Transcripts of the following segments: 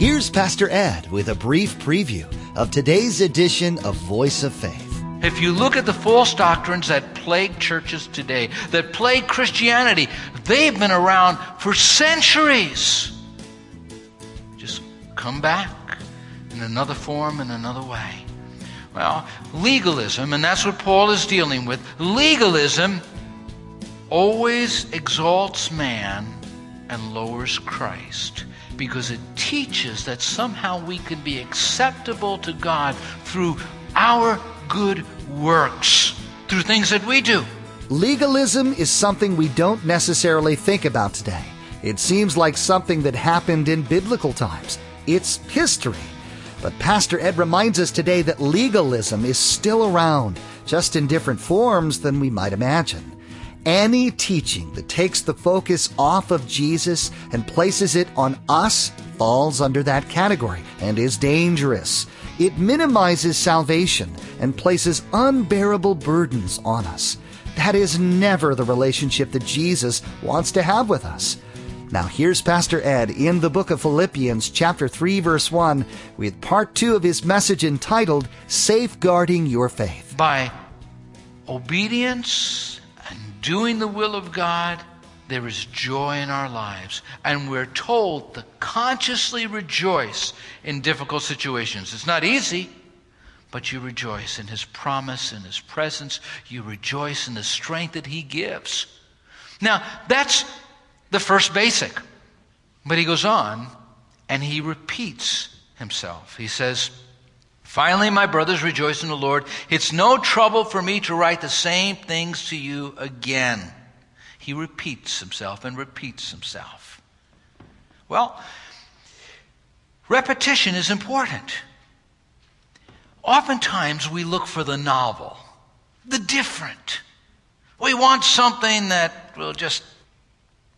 Here's Pastor Ed with a brief preview of today's edition of Voice of Faith. If you look at the false doctrines that plague churches today, that plague Christianity, they've been around for centuries. Just come back in another form, in another way. Well, legalism, and that's what Paul is dealing with, legalism always exalts man and lowers Christ because it teaches that somehow we can be acceptable to God through our good works, through things that we do. Legalism is something we don't necessarily think about today. It seems like something that happened in biblical times. It's history. But Pastor Ed reminds us today that legalism is still around, just in different forms than we might imagine. Any teaching that takes the focus off of Jesus and places it on us falls under that category and is dangerous. It minimizes salvation and places unbearable burdens on us. That is never the relationship that Jesus wants to have with us. Now here's Pastor Ed in the book of Philippians chapter 3 verse 1 with part 2 of his message entitled Safeguarding Your Faith. By obedience doing the will of God, there is joy in our lives. And we're told to consciously rejoice in difficult situations. It's not easy, but you rejoice in His promise, in His presence. You rejoice in the strength that He gives. Now, that's the first basic. But he goes on and he repeats himself. He says, Finally, my brothers, rejoice in the Lord. It's no trouble for me to write the same things to you again. He repeats himself and repeats himself. Well, repetition is important. Oftentimes we look for the novel, the different. We want something that will just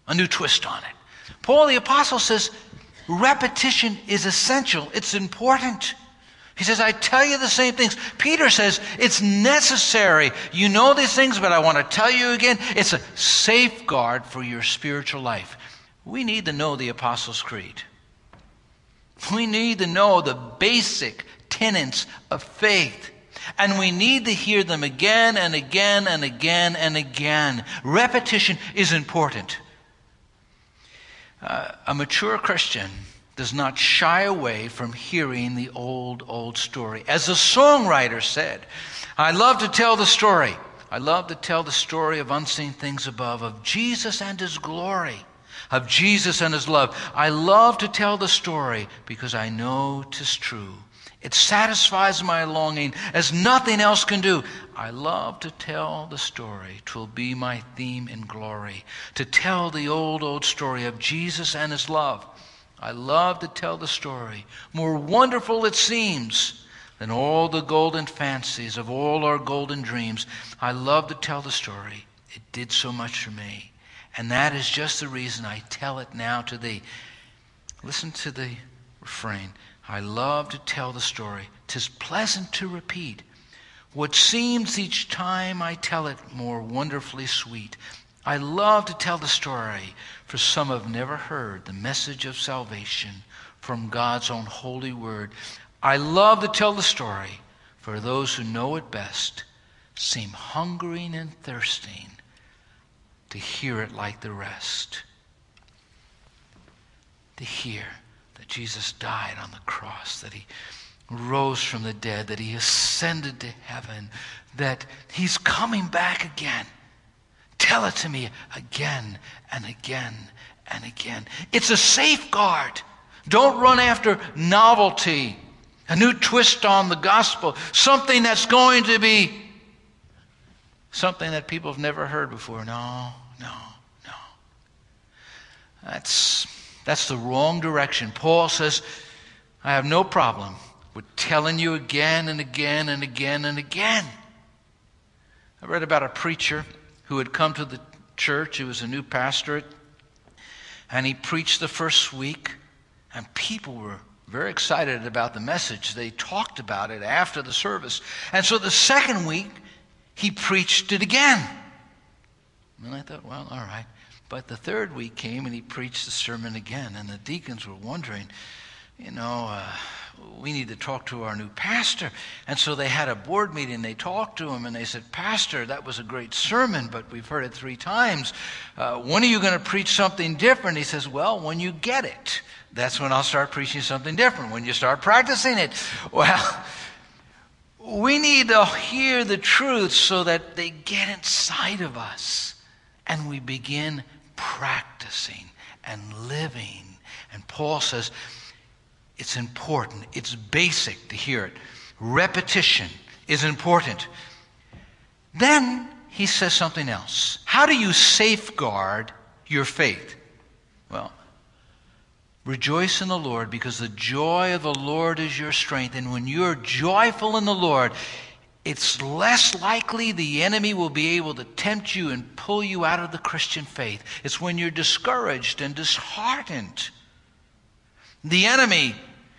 a new twist on it. Paul the Apostle says repetition is essential, it's important. He says, I tell you the same things. Peter says, it's necessary. You know these things, but I want to tell you again. It's a safeguard for your spiritual life. We need to know the Apostles' Creed. We need to know the basic tenets of faith. And we need to hear them again and again and again and again. Repetition is important. Uh, a mature Christian does not shy away from hearing the old, old story. As the songwriter said, I love to tell the story. I love to tell the story of unseen things above, of Jesus and his glory, of Jesus and his love. I love to tell the story because I know 'tis true. It satisfies my longing as nothing else can do. I love to tell the story. Twill be my theme in glory. To tell the old, old story of Jesus and his love. I love to tell the story. More wonderful it seems than all the golden fancies of all our golden dreams. I love to tell the story. It did so much for me. And that is just the reason I tell it now to thee. Listen to the refrain. I love to tell the story. Tis pleasant to repeat. What seems each time I tell it more wonderfully sweet. I love to tell the story, for some have never heard the message of salvation from God's own holy word. I love to tell the story, for those who know it best seem hungering and thirsting to hear it like the rest. To hear that Jesus died on the cross, that he rose from the dead, that he ascended to heaven, that he's coming back again. Tell it to me again and again and again. It's a safeguard. Don't run after novelty, a new twist on the gospel, something that's going to be something that people have never heard before. No, no, no. That's that's the wrong direction. Paul says, I have no problem with telling you again and again and again and again. I read about a preacher who had come to the church. He was a new pastorate. And he preached the first week, and people were very excited about the message. They talked about it after the service. And so the second week, he preached it again. And I thought, well, all right. But the third week came and he preached the sermon again, and the deacons were wondering, you know, uh, we need to talk to our new pastor. And so they had a board meeting. They talked to him and they said, Pastor, that was a great sermon, but we've heard it three times. Uh, when are you going to preach something different? He says, Well, when you get it. That's when I'll start preaching something different, when you start practicing it. Well, we need to hear the truth so that they get inside of us and we begin practicing and living. And Paul says, it's important. It's basic to hear it. Repetition is important. Then he says something else. How do you safeguard your faith? Well, rejoice in the Lord because the joy of the Lord is your strength. And when you're joyful in the Lord, it's less likely the enemy will be able to tempt you and pull you out of the Christian faith. It's when you're discouraged and disheartened. The enemy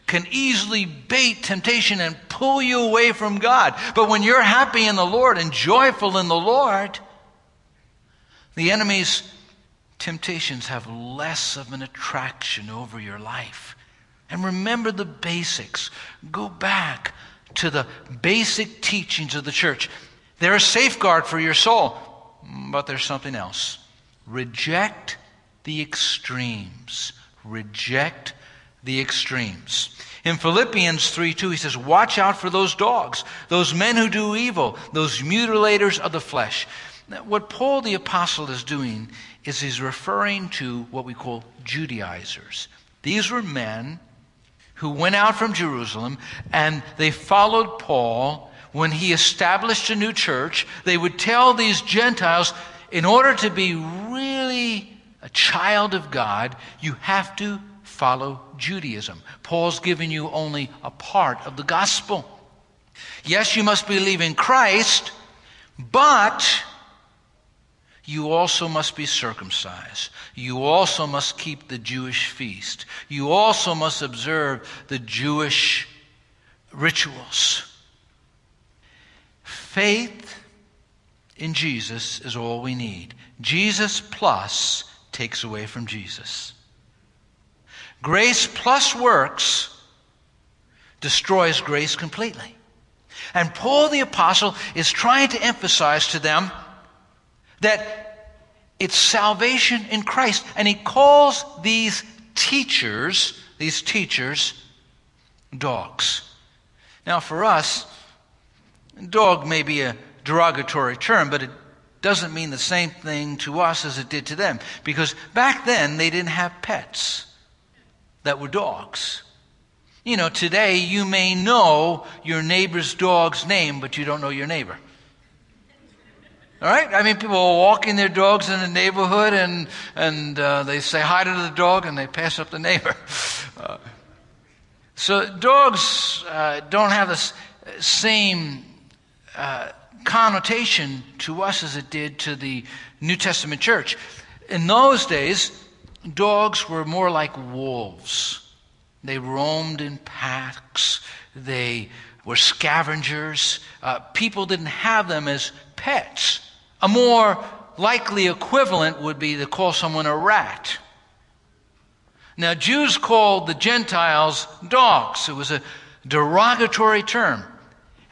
can easily bait temptation and pull you away from God. But when you're happy in the Lord and joyful in the Lord, the enemy's temptations have less of an attraction over your life. And remember the basics. Go back to the basic teachings of the church. They're a safeguard for your soul, but there's something else. Reject the extremes. Reject the extremes. In Philippians 3 2, he says, Watch out for those dogs, those men who do evil, those mutilators of the flesh. What Paul the Apostle is doing is he's referring to what we call Judaizers. These were men who went out from Jerusalem and they followed Paul when he established a new church. They would tell these Gentiles, in order to be really a child of God, you have to follow Judaism. Paul's giving you only a part of the gospel. Yes, you must believe in Christ, but you also must be circumcised. You also must keep the Jewish feast. You also must observe the Jewish rituals. Faith in Jesus is all we need. Jesus plus takes away from Jesus. Grace plus works destroys grace completely. And Paul the Apostle is trying to emphasize to them that it's salvation in Christ. And he calls these teachers, these teachers, dogs. Now, for us, dog may be a derogatory term, but it doesn't mean the same thing to us as it did to them. Because back then, they didn't have pets that were dogs. You know, today you may know your neighbor's dog's name, but you don't know your neighbor. All right? I mean, people are walking their dogs in the neighborhood and, and uh, they say hi to the dog and they pass up the neighbor. Uh, so dogs uh, don't have the same uh, connotation to us as it did to the New Testament church. In those days, dogs were more like wolves. They roamed in packs. They were scavengers. Uh, people didn't have them as pets. A more likely equivalent would be to call someone a rat. Now, Jews called the Gentiles dogs. It was a derogatory term.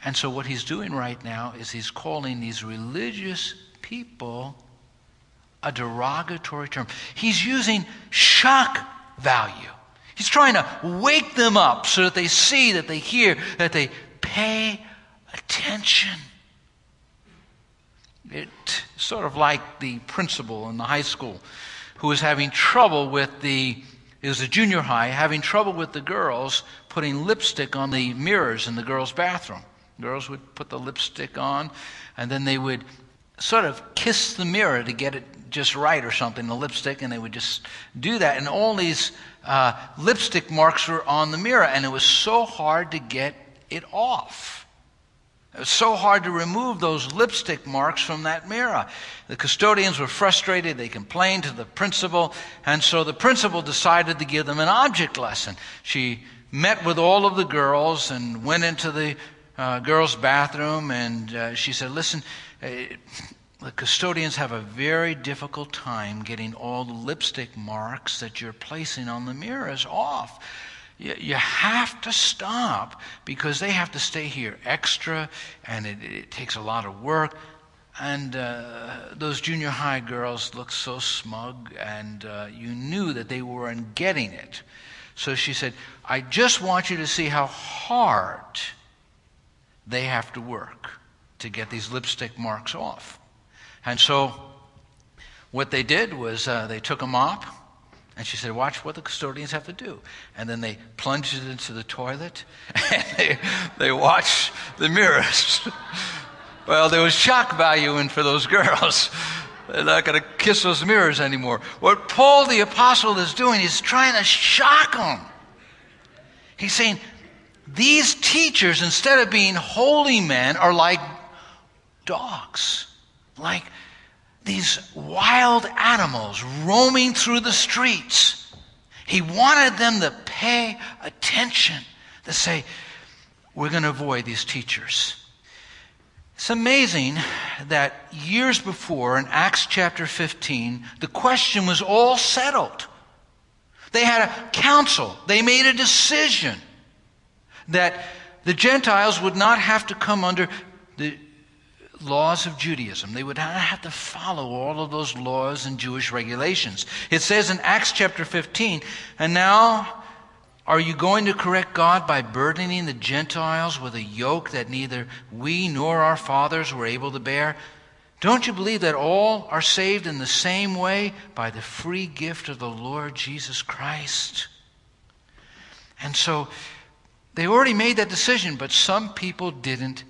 And so, what he's doing right now is he's calling these religious people a derogatory term. He's using shock value. He's trying to wake them up so that they see, that they hear, that they pay attention. It's sort of like the principal in the high school who was having trouble with the, it was a junior high, having trouble with the girls putting lipstick on the mirrors in the girls' bathroom. Girls would put the lipstick on, and then they would sort of kiss the mirror to get it just right or something, the lipstick, and they would just do that. And all these uh, lipstick marks were on the mirror, and it was so hard to get it off. It was so hard to remove those lipstick marks from that mirror. The custodians were frustrated. They complained to the principal, and so the principal decided to give them an object lesson. She met with all of the girls and went into the uh, girls' bathroom, and uh, she said, Listen, uh, the custodians have a very difficult time getting all the lipstick marks that you're placing on the mirrors off. you, you have to stop because they have to stay here extra and it, it takes a lot of work. And uh, those junior high girls looked so smug, and uh, you knew that they weren't getting it. So she said, I just want you to see how hard they have to work to get these lipstick marks off. And so what they did was uh, they took a mop, and she said, Watch what the custodians have to do. And then they plunged it into the toilet, and they, they watched the mirrors. Well, there was shock value in for those girls. They're not going to kiss those mirrors anymore. What Paul the Apostle is doing is trying to shock them. He's saying, these teachers, instead of being holy men, are like dogs, like these wild animals roaming through the streets. He wanted them to pay attention, to say, we're going to avoid these teachers. It's amazing that years before, in Acts chapter 15, the question was all settled. They had a council, they made a decision that the Gentiles would not have to come under the laws of Judaism. They would not have to follow all of those laws and Jewish regulations. It says in Acts chapter 15, and now are you going to correct God by burdening the Gentiles with a yoke that neither we nor our fathers were able to bear? Don't you believe that all are saved in the same way by the free gift of the Lord Jesus Christ? And so they already made that decision, but some people didn't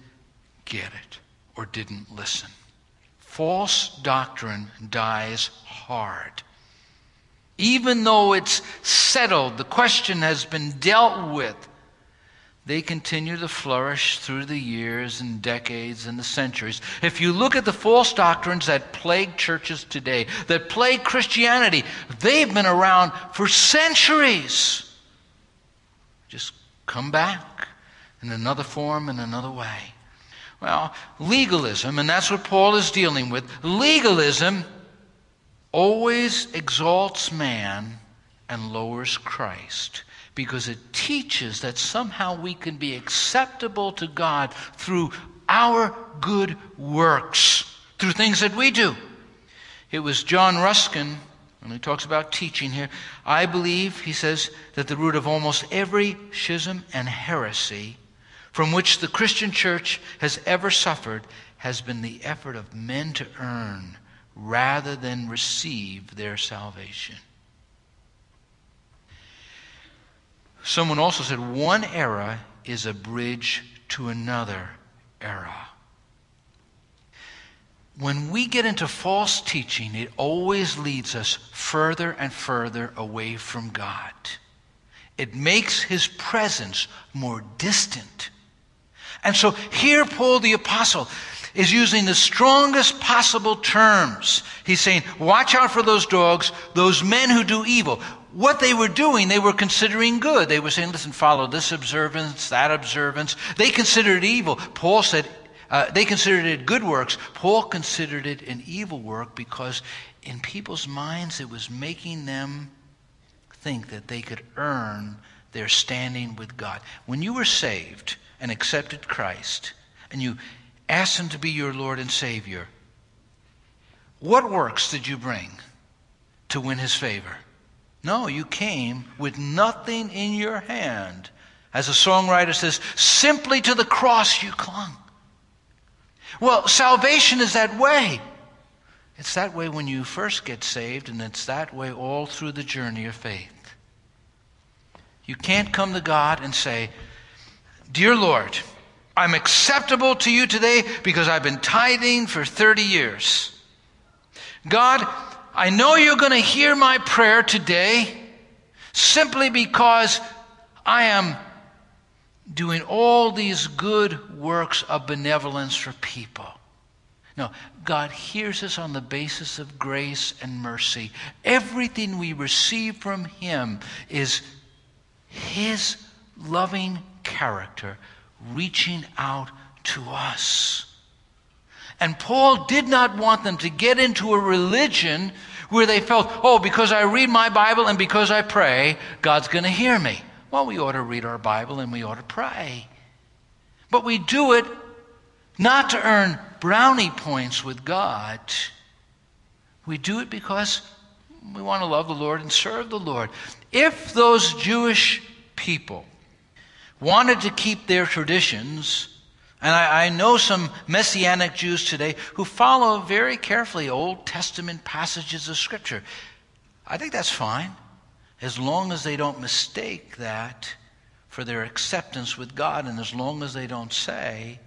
get it or didn't listen. False doctrine dies hard even though it's settled, the question has been dealt with, they continue to flourish through the years and decades and the centuries. If you look at the false doctrines that plague churches today, that plague Christianity, they've been around for centuries. Just come back in another form, in another way. Well, legalism, and that's what Paul is dealing with. Legalism always exalts man and lowers Christ because it teaches that somehow we can be acceptable to God through our good works, through things that we do. It was John Ruskin, when he talks about teaching here, I believe, he says, that the root of almost every schism and heresy from which the Christian church has ever suffered has been the effort of men to earn rather than receive their salvation. Someone also said one era is a bridge to another era. When we get into false teaching, it always leads us further and further away from God. It makes his presence more distant. And so here, Paul the Apostle is using the strongest possible terms. He's saying, watch out for those dogs, those men who do evil. What they were doing, they were considering good. They were saying, listen, follow this observance, that observance. They considered it evil. Paul said, uh, they considered it good works. Paul considered it an evil work because in people's minds it was making them think that they could earn their standing with God. When you were saved and accepted Christ, and you asked Him to be your Lord and Savior, what works did you bring to win His favor? No, you came with nothing in your hand. As a songwriter says, simply to the cross you clung. Well, salvation is that way. It's that way when you first get saved, and it's that way all through the journey of faith. You can't come to God and say, Dear Lord, I'm acceptable to you today because I've been tithing for 30 years. God, I know you're going to hear my prayer today simply because I am doing all these good works of benevolence for people. No, God hears us on the basis of grace and mercy. Everything we receive from Him is His loving character reaching out to us. And Paul did not want them to get into a religion where they felt, oh, because I read my Bible and because I pray, God's going to hear me. Well, we ought to read our Bible and we ought to pray. But we do it not to earn brownie points with God. We do it because we want to love the Lord and serve the Lord. If those Jewish people wanted to keep their traditions, and I, I, know some Messianic Jews today who follow very carefully Old Testament passages of Scripture. I think that's fine, as long as they don't mistake that for their acceptance with God, and as long as they don't say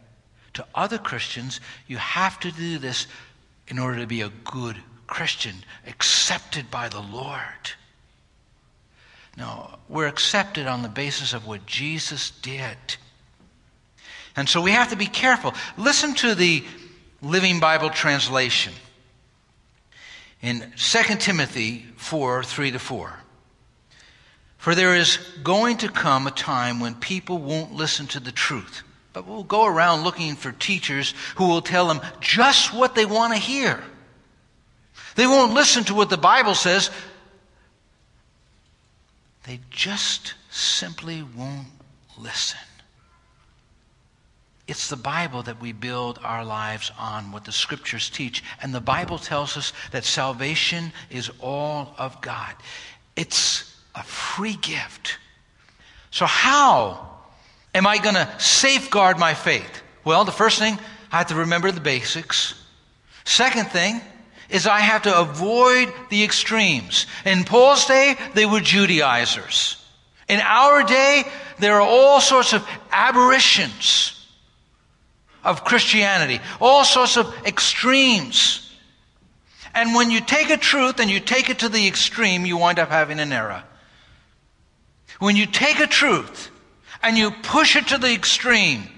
to other Christians, you have to do this in order to be a good Christian, accepted by the Lord. No, we're accepted on the basis of what Jesus did. And so we have to be careful. Listen to the Living Bible translation in 2 Timothy 4 3 to 4. For there is going to come a time when people won't listen to the truth, but will go around looking for teachers who will tell them just what they want to hear. They won't listen to what the Bible says, they just simply won't listen. It's the Bible that we build our lives on, what the scriptures teach. And the Bible tells us that salvation is all of God. It's a free gift. So, how am I going to safeguard my faith? Well, the first thing, I have to remember the basics. Second thing, is I have to avoid the extremes. In Paul's day, they were Judaizers. In our day, there are all sorts of aberrations of Christianity, all sorts of extremes. And when you take a truth and you take it to the extreme, you wind up having an error. When you take a truth and you push it to the extreme,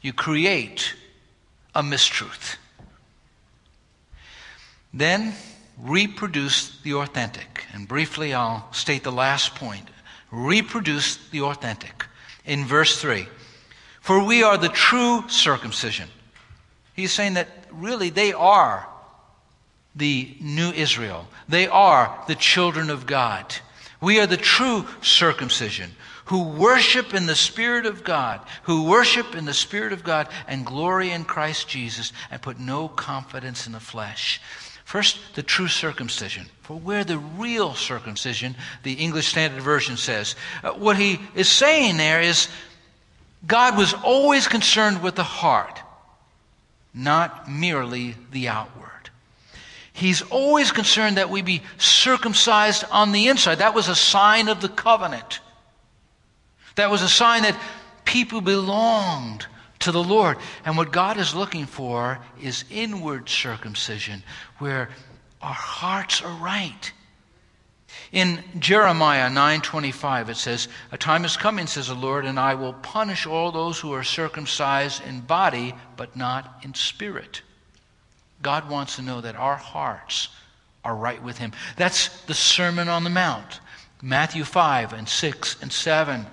you create a mistruth. Then reproduce the authentic. And briefly, I'll state the last point. Reproduce the authentic. In verse 3 For we are the true circumcision. He's saying that really they are the new Israel, they are the children of God. We are the true circumcision who worship in the Spirit of God, who worship in the Spirit of God and glory in Christ Jesus and put no confidence in the flesh. First, the true circumcision. For where the real circumcision, the English Standard Version says, uh, what he is saying there is God was always concerned with the heart, not merely the outward. He's always concerned that we be circumcised on the inside. That was a sign of the covenant. That was a sign that people belonged to the Lord. And what God is looking for is inward circumcision, where our hearts are right. In Jeremiah 9:25 it says, "A time is coming," says the Lord, "and I will punish all those who are circumcised in body but not in spirit." God wants to know that our hearts are right with him. That's the Sermon on the Mount. Matthew 5 and 6 and 7.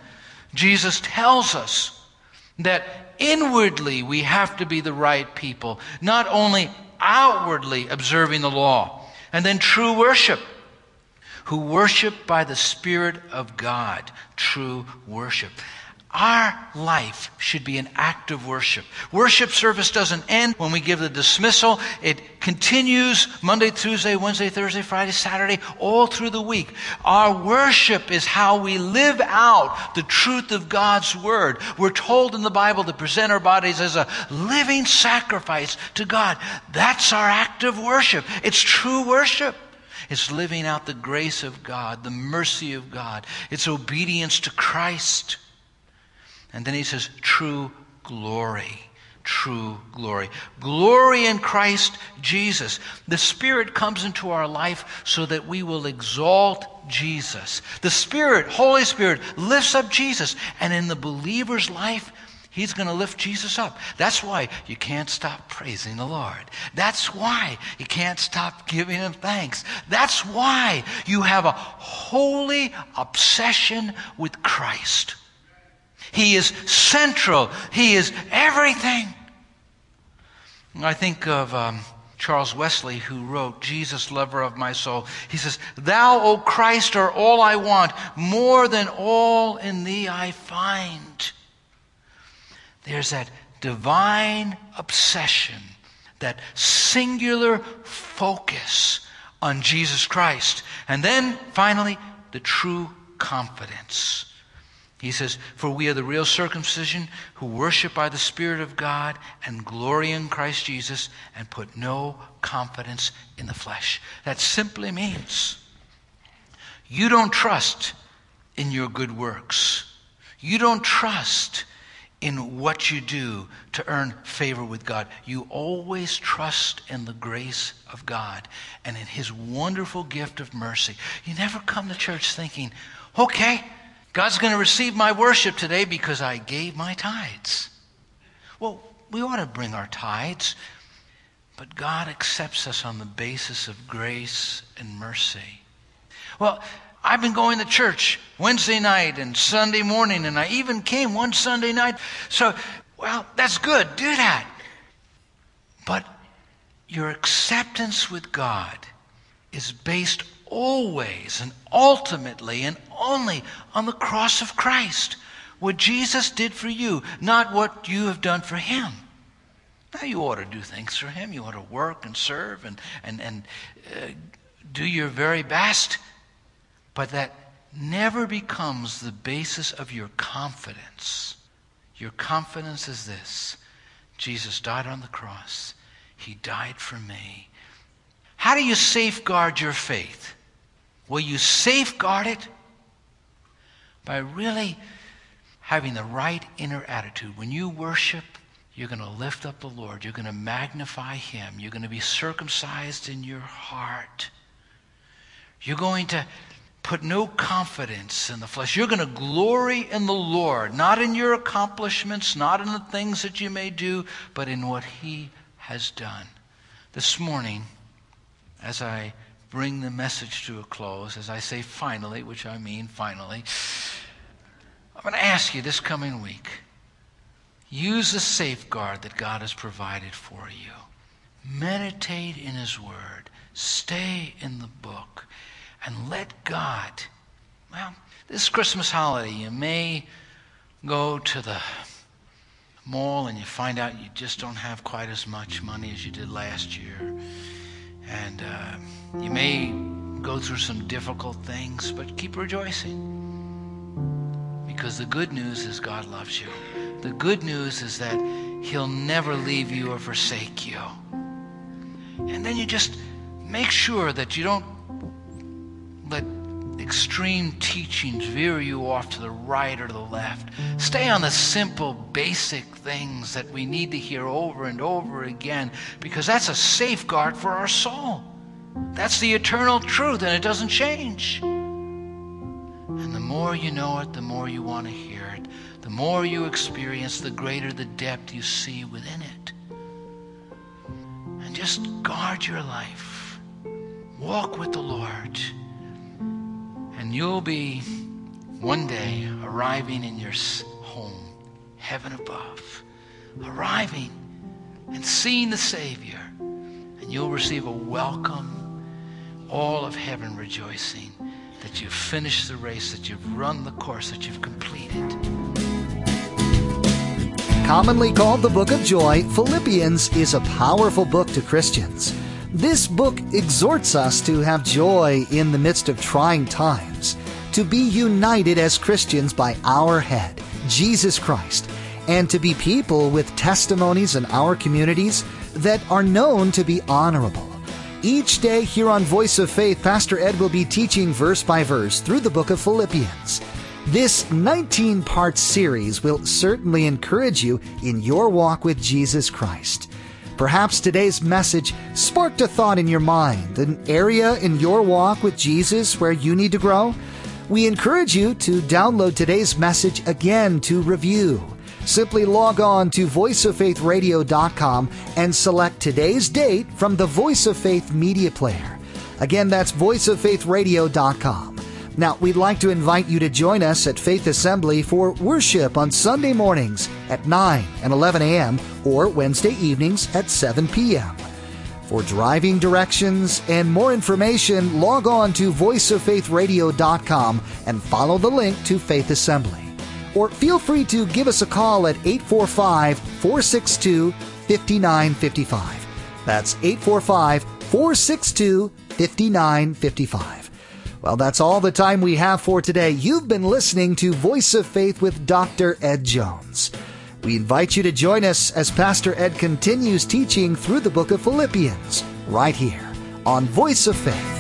Jesus tells us that inwardly we have to be the right people, not only outwardly observing the law. And then true worship, who worship by the Spirit of God. True worship. Our life should be an act of worship. Worship service doesn't end when we give the dismissal. It continues Monday, Tuesday, Wednesday, Thursday, Friday, Saturday, all through the week. Our worship is how we live out the truth of God's Word. We're told in the Bible to present our bodies as a living sacrifice to God. That's our act of worship. It's true worship. It's living out the grace of God, the mercy of God. It's obedience to Christ. And then he says, true glory. True glory. Glory in Christ Jesus. The Spirit comes into our life so that we will exalt Jesus. The Spirit, Holy Spirit, lifts up Jesus. And in the believer's life, He's going to lift Jesus up. That's why you can't stop praising the Lord. That's why you can't stop giving Him thanks. That's why you have a holy obsession with Christ. He is central. He is everything. I think of um, Charles Wesley, who wrote, Jesus, lover of my soul, he says, Thou, O Christ, are all I want, more than all in thee I find. There's that divine obsession, that singular focus on Jesus Christ. And then finally, the true confidence. He says, For we are the real circumcision who worship by the Spirit of God and glory in Christ Jesus and put no confidence in the flesh. That simply means you don't trust in your good works. You don't trust in what you do to earn favor with God. You always trust in the grace of God and in His wonderful gift of mercy. You never come to church thinking, okay, God's going to receive my worship today because I gave my tithes. Well, we ought to bring our tithes, but God accepts us on the basis of grace and mercy. Well, I've been going to church Wednesday night and Sunday morning, and I even came one Sunday night. So, well, that's good. Do that. But your acceptance with God is based always and ultimately and only on the cross of Christ. What Jesus did for you, not what you have done for him. Now, you ought to do things for him. You ought to work and serve and, and, and uh, do your very best. But that never becomes the basis of your confidence. Your confidence is this Jesus died on the cross, He died for me. How do you safeguard your faith? Will you safeguard it by really having the right inner attitude? When you worship, you're going to lift up the Lord. You're going to magnify Him. You're going to be circumcised in your heart. You're going to put no confidence in the flesh. You're going to glory in the Lord, not in your accomplishments, not in the things that you may do, but in what He has done. This morning, as I bring the message to a close, as I say finally, which I mean finally, I'm going to ask you this coming week use the safeguard that God has provided for you. Meditate in His Word, stay in the book, and let God. Well, this Christmas holiday, you may go to the mall and you find out you just don't have quite as much money as you did last year. And uh, you may go through some difficult things, but keep rejoicing. Because the good news is God loves you. The good news is that He'll never leave you or forsake you. And then you just make sure that you don't let extreme teachings veer you off to the right or the left. Stay on the simple, basic things that we need to hear over and over again because that's a safeguard for our soul. That's the eternal truth, and it doesn't change. And the more you know it, the more you want to hear it. The more you experience, the greater the depth you see within it. And just guard your life. Walk with the Lord. And you'll be one day arriving in your home, heaven above, arriving and seeing the Savior. And you'll receive a welcome, all of heaven rejoicing that you've finished the race, that you've run the course, that you've completed. Commonly called the Book of Joy, Philippians is a powerful book to Christians. This book exhorts us to have joy in the midst of trying times, to be united as Christians by our head, Jesus Christ, and to be people with testimonies in our communities that are known to be honorable. Each day here on Voice of Faith, Pastor Ed will be teaching verse by verse through the book of Philippians. This 19 part series will certainly encourage you in your walk with Jesus Christ. Perhaps today's message sparked a thought in your mind, an area in your walk with Jesus where you need to grow. We encourage you to download today's message again to review. Simply log on to voiceoffaithradio.com and select today's date from the Voice of Faith media player. Again, that's voiceoffaithradio.com. Now, we'd like to invite you to join us at Faith Assembly for worship on Sunday mornings at 9 and 11 a.m. or Wednesday evenings at 7 p.m. For driving directions and more information, log on to voiceoffaithradio.com and follow the link to Faith Assembly. Or feel free to give us a call at 845 462 5955. That's 845 462 5955. Well, that's all the time we have for today. You've been listening to Voice of Faith with Dr. Ed Jones. We invite you to join us as Pastor Ed continues teaching through the book of Philippians, right here on Voice of Faith.